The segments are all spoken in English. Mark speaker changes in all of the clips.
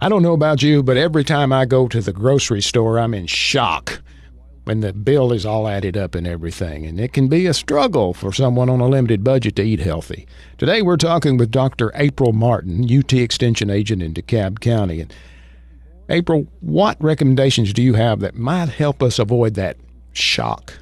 Speaker 1: I don't know about you, but every time I go to the grocery store, I'm in shock when the bill is all added up and everything. And it can be a struggle for someone on a limited budget to eat healthy. Today, we're talking with Dr. April Martin, UT Extension Agent in DeKalb County. And April, what recommendations do you have that might help us avoid that shock?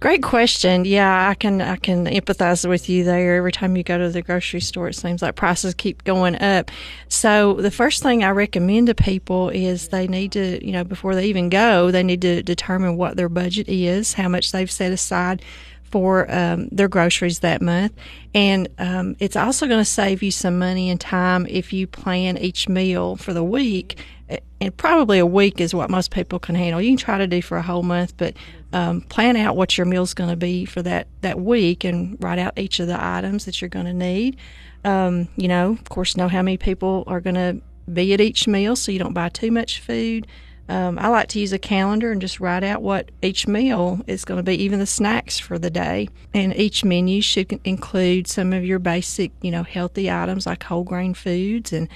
Speaker 2: Great question. Yeah, I can I can empathize with you there. Every time you go to the grocery store, it seems like prices keep going up. So the first thing I recommend to people is they need to, you know, before they even go, they need to determine what their budget is, how much they've set aside for um, their groceries that month. And um, it's also going to save you some money and time if you plan each meal for the week and probably a week is what most people can handle. You can try to do for a whole month, but um, plan out what your meal's going to be for that that week and write out each of the items that you're going to need. Um, you know, of course, know how many people are going to be at each meal, so you don't buy too much food. Um, I like to use a calendar and just write out what each meal is going to be, even the snacks for the day. And each menu should include some of your basic, you know, healthy items like whole grain foods and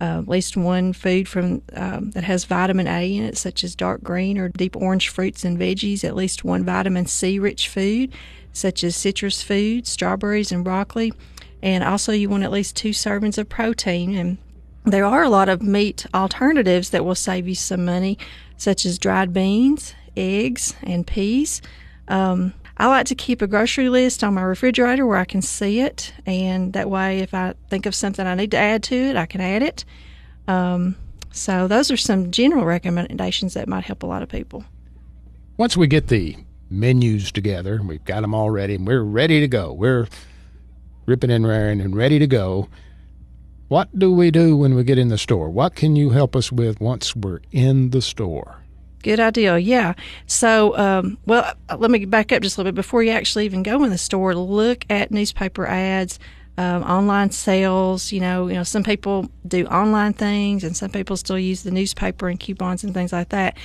Speaker 2: uh, at least one food from um, that has vitamin A in it, such as dark green or deep orange fruits and veggies. At least one vitamin C rich food, such as citrus foods, strawberries, and broccoli. And also, you want at least two servings of protein. And there are a lot of meat alternatives that will save you some money, such as dried beans, eggs, and peas. Um, I like to keep a grocery list on my refrigerator where I can see it, and that way, if I think of something I need to add to it, I can add it. Um, so, those are some general recommendations that might help a lot of people.
Speaker 1: Once we get the menus together, we've got them all ready, and we're ready to go. We're ripping and raring and ready to go. What do we do when we get in the store? What can you help us with once we're in the store?
Speaker 2: Good idea. Yeah. So, um, well, uh, let me back up just a little bit before you actually even go in the store. Look at newspaper ads, um, online sales. You know, you know, some people do online things, and some people still use the newspaper and coupons and things like that.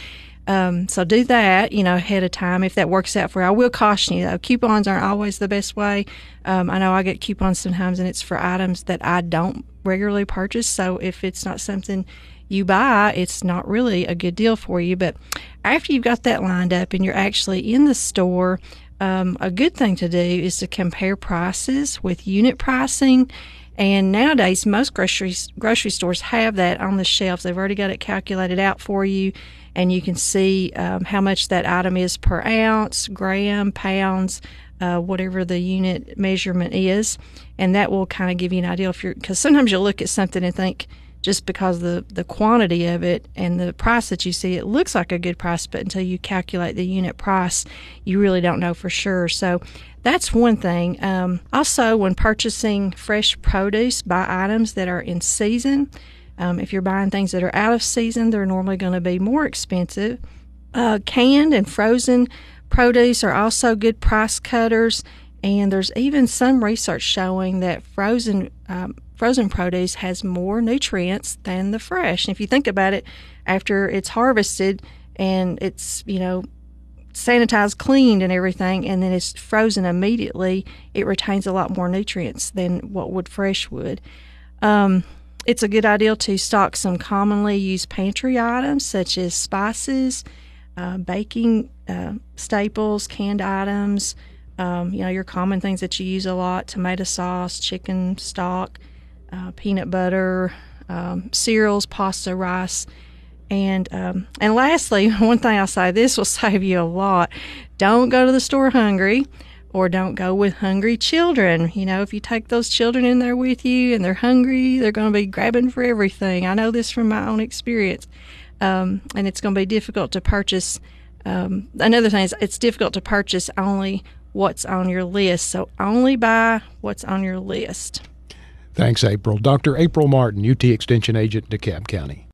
Speaker 2: Um, so do that, you know, ahead of time if that works out for you. I will caution you though, coupons aren't always the best way. Um, I know I get coupons sometimes, and it's for items that I don't regularly purchase. So if it's not something you buy, it's not really a good deal for you. But after you've got that lined up and you're actually in the store, um, a good thing to do is to compare prices with unit pricing. And nowadays, most grocery grocery stores have that on the shelves. They've already got it calculated out for you, and you can see um, how much that item is per ounce, gram, pounds, uh, whatever the unit measurement is, and that will kind of give you an idea if you're. Because sometimes you'll look at something and think, just because the the quantity of it and the price that you see it looks like a good price but until you calculate the unit price you really don't know for sure. So that's one thing. Um, also when purchasing fresh produce buy items that are in season. Um, if you're buying things that are out of season they're normally going to be more expensive. Uh, canned and frozen produce are also good price cutters and there's even some research showing that frozen um, frozen produce has more nutrients than the fresh. And if you think about it, after it's harvested and it's, you know, sanitized, cleaned, and everything, and then it's frozen immediately, it retains a lot more nutrients than what would fresh would. Um, it's a good idea to stock some commonly used pantry items such as spices, uh, baking uh, staples, canned items, um, you know, your common things that you use a lot tomato sauce, chicken stock, uh, peanut butter, um, cereals, pasta, rice, and um, and lastly, one thing I'll say: this will save you a lot. Don't go to the store hungry, or don't go with hungry children. You know, if you take those children in there with you and they're hungry, they're going to be grabbing for everything. I know this from my own experience, um, and it's going to be difficult to purchase. Um, another thing is it's difficult to purchase only what's on your list. So only buy what's on your list.
Speaker 1: Thanks, April. Dr. April Martin, UT Extension Agent, DeKalb County.